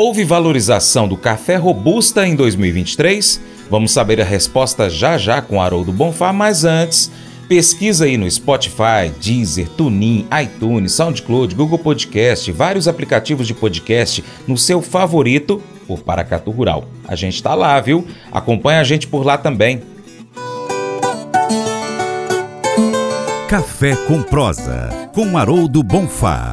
Houve valorização do café robusta em 2023? Vamos saber a resposta já já com Haroldo Bonfá, mas antes, pesquisa aí no Spotify, Deezer, TuneIn, iTunes, SoundCloud, Google Podcast, vários aplicativos de podcast no seu favorito por Paracatu Rural. A gente tá lá, viu? Acompanha a gente por lá também. Café com prosa, com Haroldo Bonfá.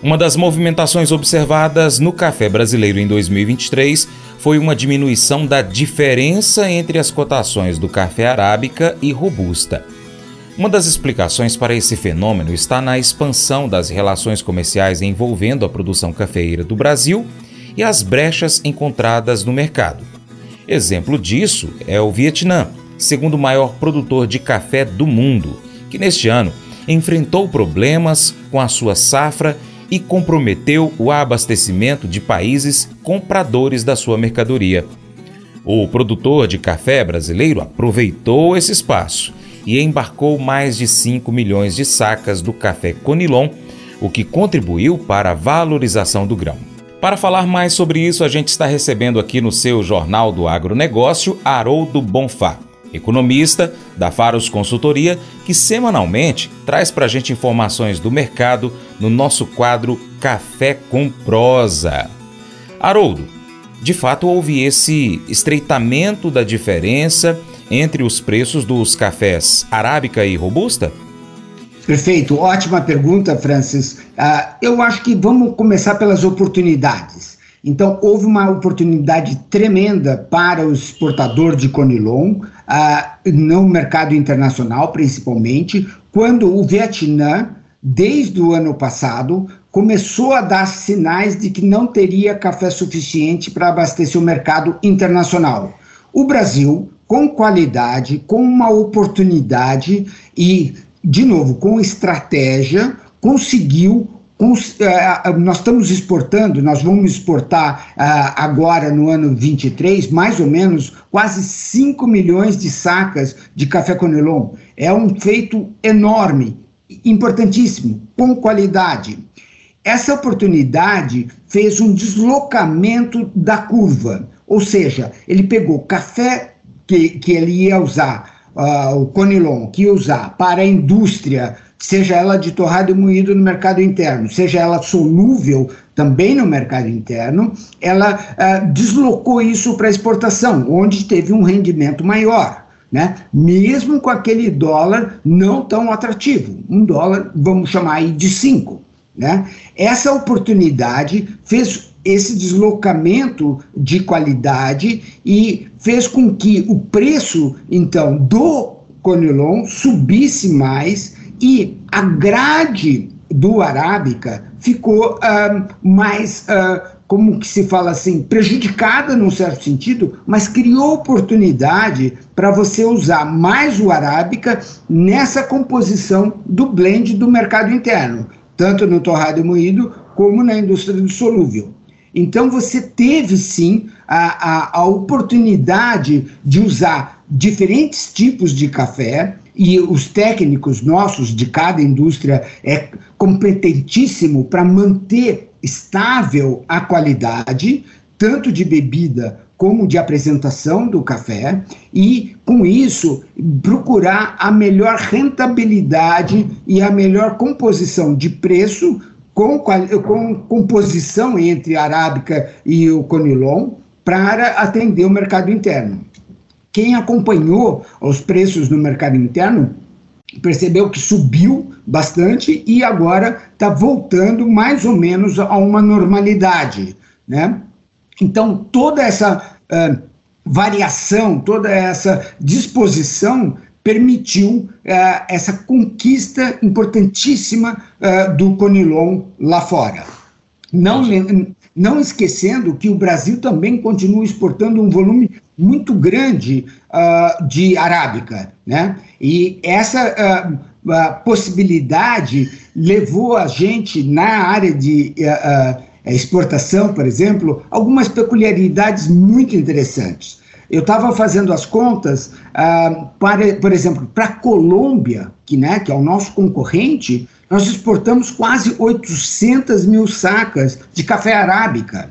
Uma das movimentações observadas no café brasileiro em 2023 foi uma diminuição da diferença entre as cotações do café arábica e robusta. Uma das explicações para esse fenômeno está na expansão das relações comerciais envolvendo a produção cafeeira do Brasil e as brechas encontradas no mercado. Exemplo disso é o Vietnã, segundo maior produtor de café do mundo, que neste ano enfrentou problemas com a sua safra e comprometeu o abastecimento de países compradores da sua mercadoria. O produtor de café brasileiro aproveitou esse espaço e embarcou mais de 5 milhões de sacas do café Conilon, o que contribuiu para a valorização do grão. Para falar mais sobre isso, a gente está recebendo aqui no seu Jornal do Agronegócio Haroldo Bonfá economista da Faros Consultoria, que semanalmente traz para a gente informações do mercado no nosso quadro Café com Prosa. Haroldo, de fato houve esse estreitamento da diferença entre os preços dos cafés arábica e robusta? Perfeito, ótima pergunta, Francis. Uh, eu acho que vamos começar pelas oportunidades. Então, houve uma oportunidade tremenda para o exportador de Conilon, uh, no mercado internacional principalmente, quando o Vietnã, desde o ano passado, começou a dar sinais de que não teria café suficiente para abastecer o mercado internacional. O Brasil, com qualidade, com uma oportunidade e, de novo, com estratégia, conseguiu nós estamos exportando, nós vamos exportar uh, agora no ano 23, mais ou menos, quase 5 milhões de sacas de café Conelon. É um feito enorme, importantíssimo, com qualidade. Essa oportunidade fez um deslocamento da curva, ou seja, ele pegou café que, que ele ia usar, uh, o Conilon, que ia usar para a indústria seja ela de torrado e moído no mercado interno, seja ela solúvel também no mercado interno, ela uh, deslocou isso para exportação, onde teve um rendimento maior. Né? Mesmo com aquele dólar não tão atrativo, um dólar, vamos chamar aí de cinco. Né? Essa oportunidade fez esse deslocamento de qualidade e fez com que o preço, então, do Conilon subisse mais e a grade do Arábica ficou mais, como que se fala assim, prejudicada num certo sentido, mas criou oportunidade para você usar mais o Arábica nessa composição do blend do mercado interno, tanto no torrado e moído como na indústria do solúvel. Então você teve sim a, a, a oportunidade de usar diferentes tipos de café e os técnicos nossos de cada indústria é competentíssimo para manter estável a qualidade, tanto de bebida como de apresentação do café, e com isso procurar a melhor rentabilidade e a melhor composição de preço com, com composição entre a arábica e o conilon para atender o mercado interno. Quem acompanhou os preços no mercado interno percebeu que subiu bastante e agora está voltando mais ou menos a uma normalidade, né? Então toda essa uh, variação, toda essa disposição permitiu uh, essa conquista importantíssima uh, do Conilon lá fora. Não, não esquecendo que o Brasil também continua exportando um volume muito grande uh, de arábica, né? E essa uh, possibilidade levou a gente na área de uh, exportação, por exemplo, algumas peculiaridades muito interessantes. Eu estava fazendo as contas, para, por exemplo, para a Colômbia, que, né, que é o nosso concorrente, nós exportamos quase 800 mil sacas de café arábica.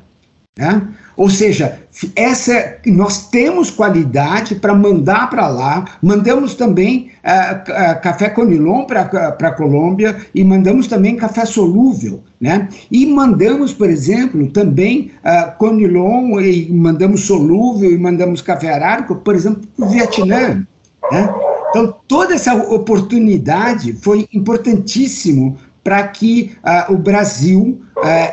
Né? Ou seja, essa nós temos qualidade para mandar para lá, mandamos também uh, uh, café conilon para a Colômbia e mandamos também café solúvel, né? E mandamos, por exemplo, também uh, conilon e mandamos solúvel e mandamos café arábico, por exemplo, para o Vietnã, né? Então, toda essa oportunidade foi importantíssimo para que uh, o Brasil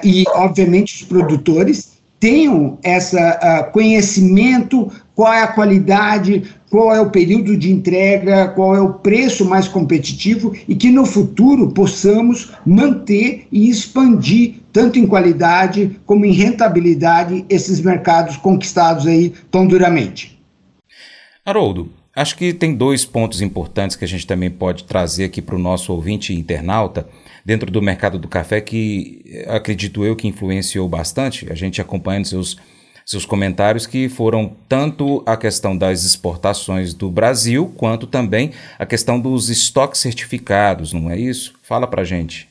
e, obviamente, os produtores tenham esse uh, conhecimento, qual é a qualidade, qual é o período de entrega, qual é o preço mais competitivo e que no futuro possamos manter e expandir tanto em qualidade como em rentabilidade esses mercados conquistados aí tão duramente. Haroldo, acho que tem dois pontos importantes que a gente também pode trazer aqui para o nosso ouvinte internauta dentro do mercado do café que acredito eu que influenciou bastante, a gente acompanhando seus, seus comentários, que foram tanto a questão das exportações do Brasil, quanto também a questão dos estoques certificados, não é isso? Fala para gente.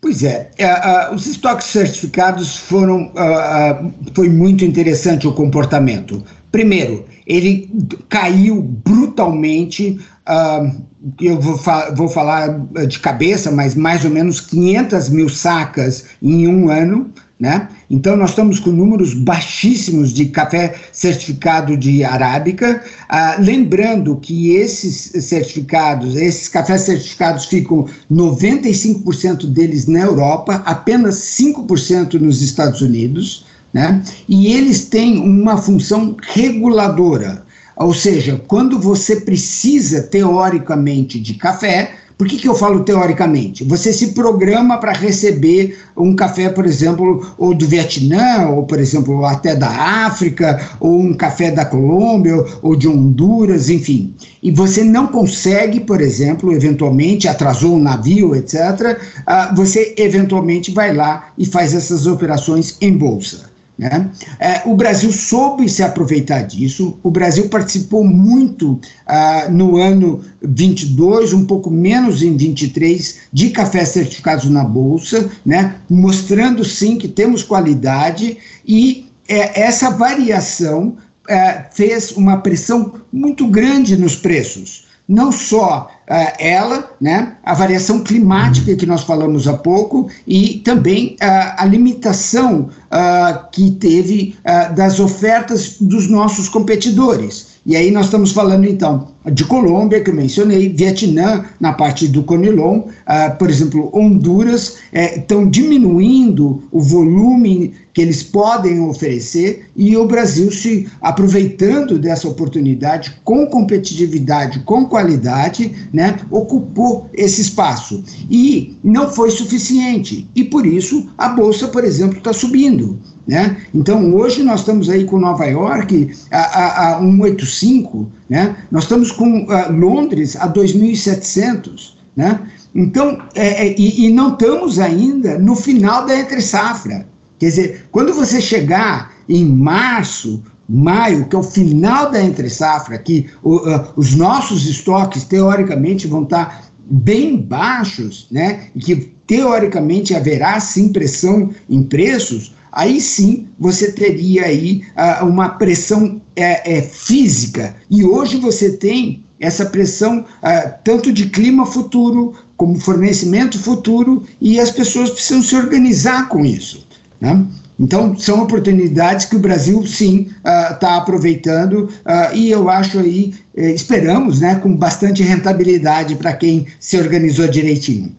Pois é, é os estoques certificados foram, uh, uh, foi muito interessante o comportamento. Primeiro, ele caiu brutalmente uh, eu vou, fa vou, falar de cabeça, mas mais ou menos 500 mil sacas em um ano, né? Então nós estamos com números baixíssimos de café certificado de arábica, ah, lembrando que esses certificados, esses cafés certificados ficam 95% deles na Europa, apenas 5% nos Estados Unidos, né? E eles têm uma função reguladora. Ou seja, quando você precisa teoricamente de café, por que, que eu falo teoricamente? Você se programa para receber um café, por exemplo, ou do Vietnã, ou, por exemplo, até da África, ou um café da Colômbia, ou de Honduras, enfim. E você não consegue, por exemplo, eventualmente, atrasou um navio, etc., ah, você eventualmente vai lá e faz essas operações em bolsa. Né? É, o Brasil soube se aproveitar disso, o Brasil participou muito ah, no ano 22, um pouco menos em 23, de cafés certificados na Bolsa, né? mostrando sim que temos qualidade e é, essa variação é, fez uma pressão muito grande nos preços não só uh, ela, né, a variação climática que nós falamos há pouco, e também uh, a limitação uh, que teve das ofertas dos nossos competidores. E aí nós estamos falando então de Colômbia, que eu mencionei, Vietnã, na parte do Conilon, uh, por exemplo, Honduras, estão é, diminuindo o volume que eles podem oferecer e o Brasil se aproveitando dessa oportunidade com competitividade, com qualidade, né, ocupou esse espaço. E não foi suficiente. E por isso a Bolsa, por exemplo, está subindo. Né? Então, hoje nós estamos aí com Nova York a, a, a 185, né? nós estamos com a, Londres a 2.700. Né? Então, é, é, e, e, não estamos ainda no final da entre-safra. Quer dizer, quando você chegar em março, maio, que é o final da entre-safra, que uh, os nossos estoques, teoricamente, vão estar bem baixos, né? e que teoricamente haverá sim pressão em preços, aí sim você teria aí uh, uma pressão é, é, física. E hoje você tem essa pressão uh, tanto de clima futuro como fornecimento futuro e as pessoas precisam se organizar com isso. Né? Então, são oportunidades que o Brasil, sim, está uh, aproveitando uh, e eu acho aí, eh, esperamos, né, com bastante rentabilidade para quem se organizou direitinho.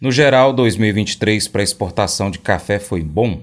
No geral, 2023 para exportação de café foi bom?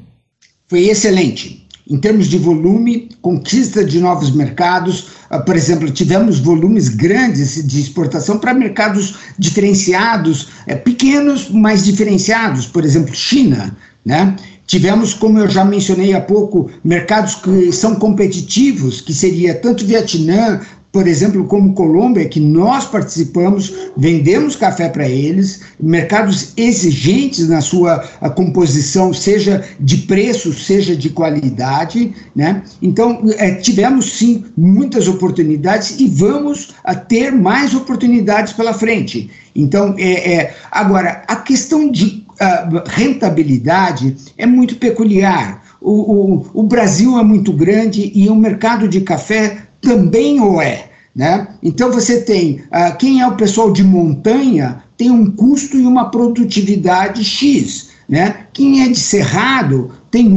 Foi excelente. Em termos de volume, conquista de novos mercados, uh, por exemplo, tivemos volumes grandes de exportação para mercados diferenciados, uh, pequenos, mas diferenciados, por exemplo, China, né? Tivemos, como eu já mencionei há pouco, mercados que são competitivos, que seria tanto Vietnã por exemplo, como Colômbia, que nós participamos, vendemos café para eles, mercados exigentes na sua composição, seja de preço, seja de qualidade, né? Então, é, tivemos sim muitas oportunidades e vamos a ter mais oportunidades pela frente. Então, é, é agora, a questão de uh, rentabilidade é muito peculiar. O, o, o Brasil é muito grande e o mercado de café também o é. Né? Então você tem uh, quem é o pessoal de montanha tem um custo e uma produtividade X. Né? Quem é de cerrado tem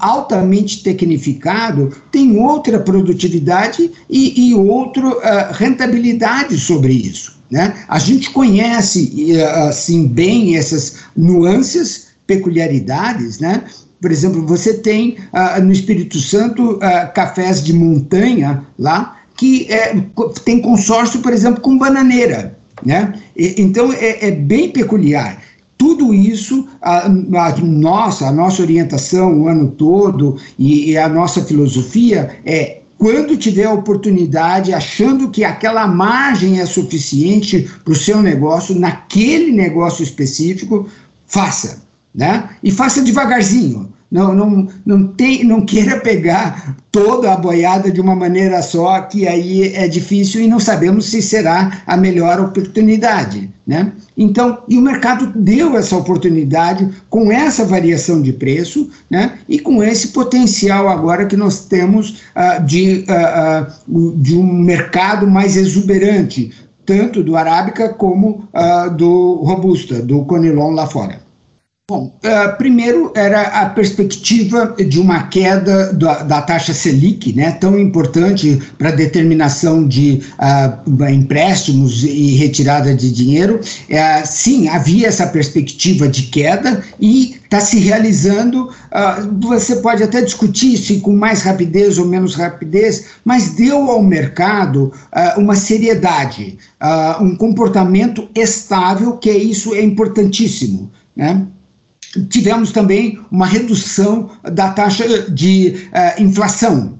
altamente tecnificado, tem outra produtividade e, e outra uh, rentabilidade sobre isso. Né? A gente conhece assim bem essas nuances, peculiaridades, né? Por exemplo, você tem uh, no Espírito Santo uh, cafés de montanha lá que é, tem consórcio, por exemplo, com bananeira. Né? E, então é, é, bem peculiar. Tudo isso, a, a, nossa, a nossa orientação o ano todo e, e a nossa filosofia é quando tiver a oportunidade, achando que aquela margem é suficiente para o seu negócio, naquele negócio específico, faça. Né? E faça devagarzinho. Não, não, não, tem, não queira pegar toda a boiada de uma maneira só, que aí é difícil e não sabemos se será a melhor oportunidade. Né? Então, e o mercado deu essa oportunidade com essa variação de preço né? e com esse potencial agora que nós temos uh, de, uh, uh, de um mercado mais exuberante, tanto do Arábica como do Robusta, do Conilon lá fora. Bom, uh, primeiro era a perspectiva de uma queda da, da taxa Selic, né, tão importante para a determinação de uh, empréstimos e retirada de dinheiro. Uh, sim, havia essa perspectiva de queda e está se realizando. você pode até discutir se com mais rapidez ou menos rapidez, mas deu ao mercado uma seriedade, um comportamento estável, que isso é importantíssimo. Né? Tivemos também uma redução da taxa de uh, inflação.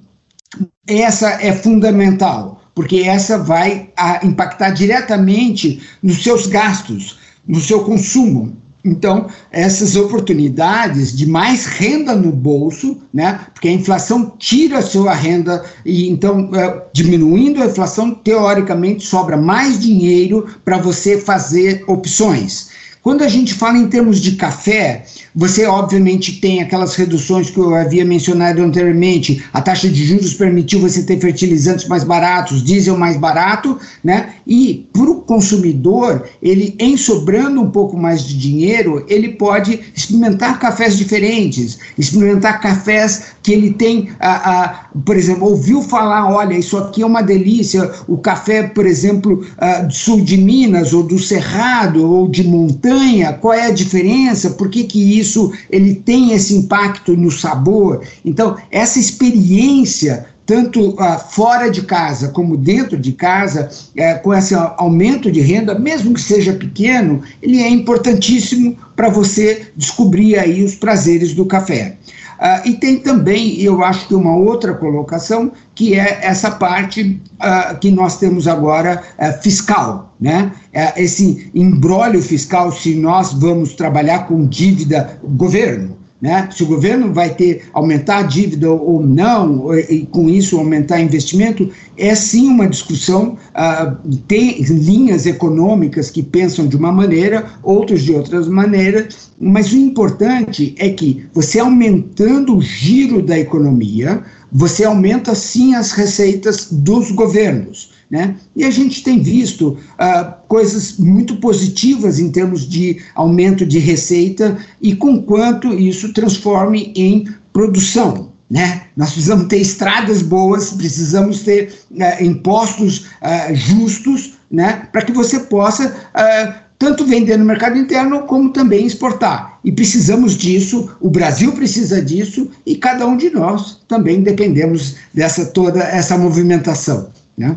Essa é fundamental, porque essa vai ah, impactar diretamente nos seus gastos, no seu consumo. Então, essas oportunidades de mais renda no bolso, né? Porque a inflação tira a sua renda e então, é, diminuindo a inflação, teoricamente sobra mais dinheiro para você fazer opções. Quando a gente fala em termos de café, você obviamente tem aquelas reduções que eu havia mencionado anteriormente. A taxa de juros permitiu você ter fertilizantes mais baratos, diesel mais barato, né? E para o consumidor, ele em sobrando um pouco mais de dinheiro, ele pode experimentar cafés diferentes, experimentar cafés que ele tem, a, a, por exemplo, ouviu falar, olha, isso aqui é uma delícia, o café, por exemplo, a, do sul de Minas, ou do Cerrado, ou de montanha, qual é a diferença, por que, que isso ele tem esse impacto no sabor? Então, essa experiência tanto uh, fora de casa como dentro de casa, uh, com esse aumento de renda, mesmo que seja pequeno, ele é importantíssimo para você descobrir aí os prazeres do café. Uh, e tem também, eu acho que uma outra colocação, que é essa parte uh, que nós temos agora uh, fiscal, né? esse embrólio fiscal, se nós vamos trabalhar com dívida governo, né? Se o governo vai ter aumentar a dívida ou não, e com isso aumentar investimento, é sim uma discussão. Uh, tem linhas econômicas que pensam de uma maneira, outros de outras maneiras, mas o importante é que você aumentando o giro da economia, você aumenta sim as receitas dos governos. Né? E a gente tem visto uh, coisas muito positivas em termos de aumento de receita e com quanto isso transforme em produção. Né? Nós precisamos ter estradas boas, precisamos ter uh, impostos uh, justos né? para que você possa tanto vender no mercado interno como também exportar. E precisamos disso, o Brasil precisa disso e cada um de nós também dependemos dessa toda essa movimentação. Né?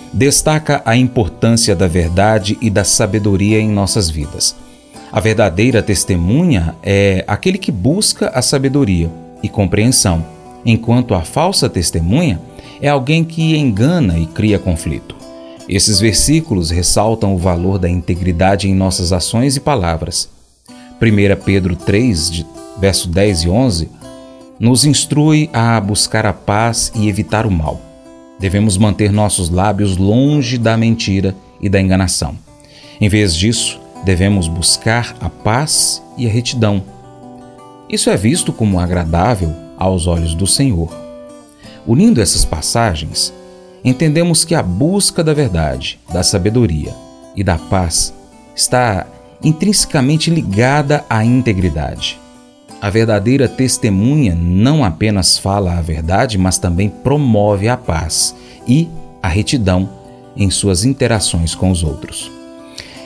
destaca a importância da verdade e da sabedoria em nossas vidas. A verdadeira testemunha é aquele que busca a sabedoria e compreensão, enquanto a falsa testemunha é alguém que engana e cria conflito. Esses versículos ressaltam o valor da integridade em nossas ações e palavras. 1 Pedro 3, verso 10 e 11, nos instrui a buscar a paz e evitar o mal. Devemos manter nossos lábios longe da mentira e da enganação. Em vez disso, devemos buscar a paz e a retidão. Isso é visto como agradável aos olhos do Senhor. Unindo essas passagens, entendemos que a busca da verdade, da sabedoria e da paz está intrinsecamente ligada à integridade. A verdadeira testemunha não apenas fala a verdade, mas também promove a paz e a retidão em suas interações com os outros.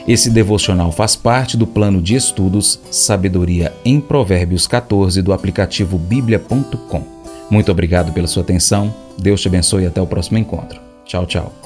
Esse devocional faz parte do plano de estudos Sabedoria em Provérbios 14 do aplicativo bíblia.com. Muito obrigado pela sua atenção. Deus te abençoe e até o próximo encontro. Tchau, tchau.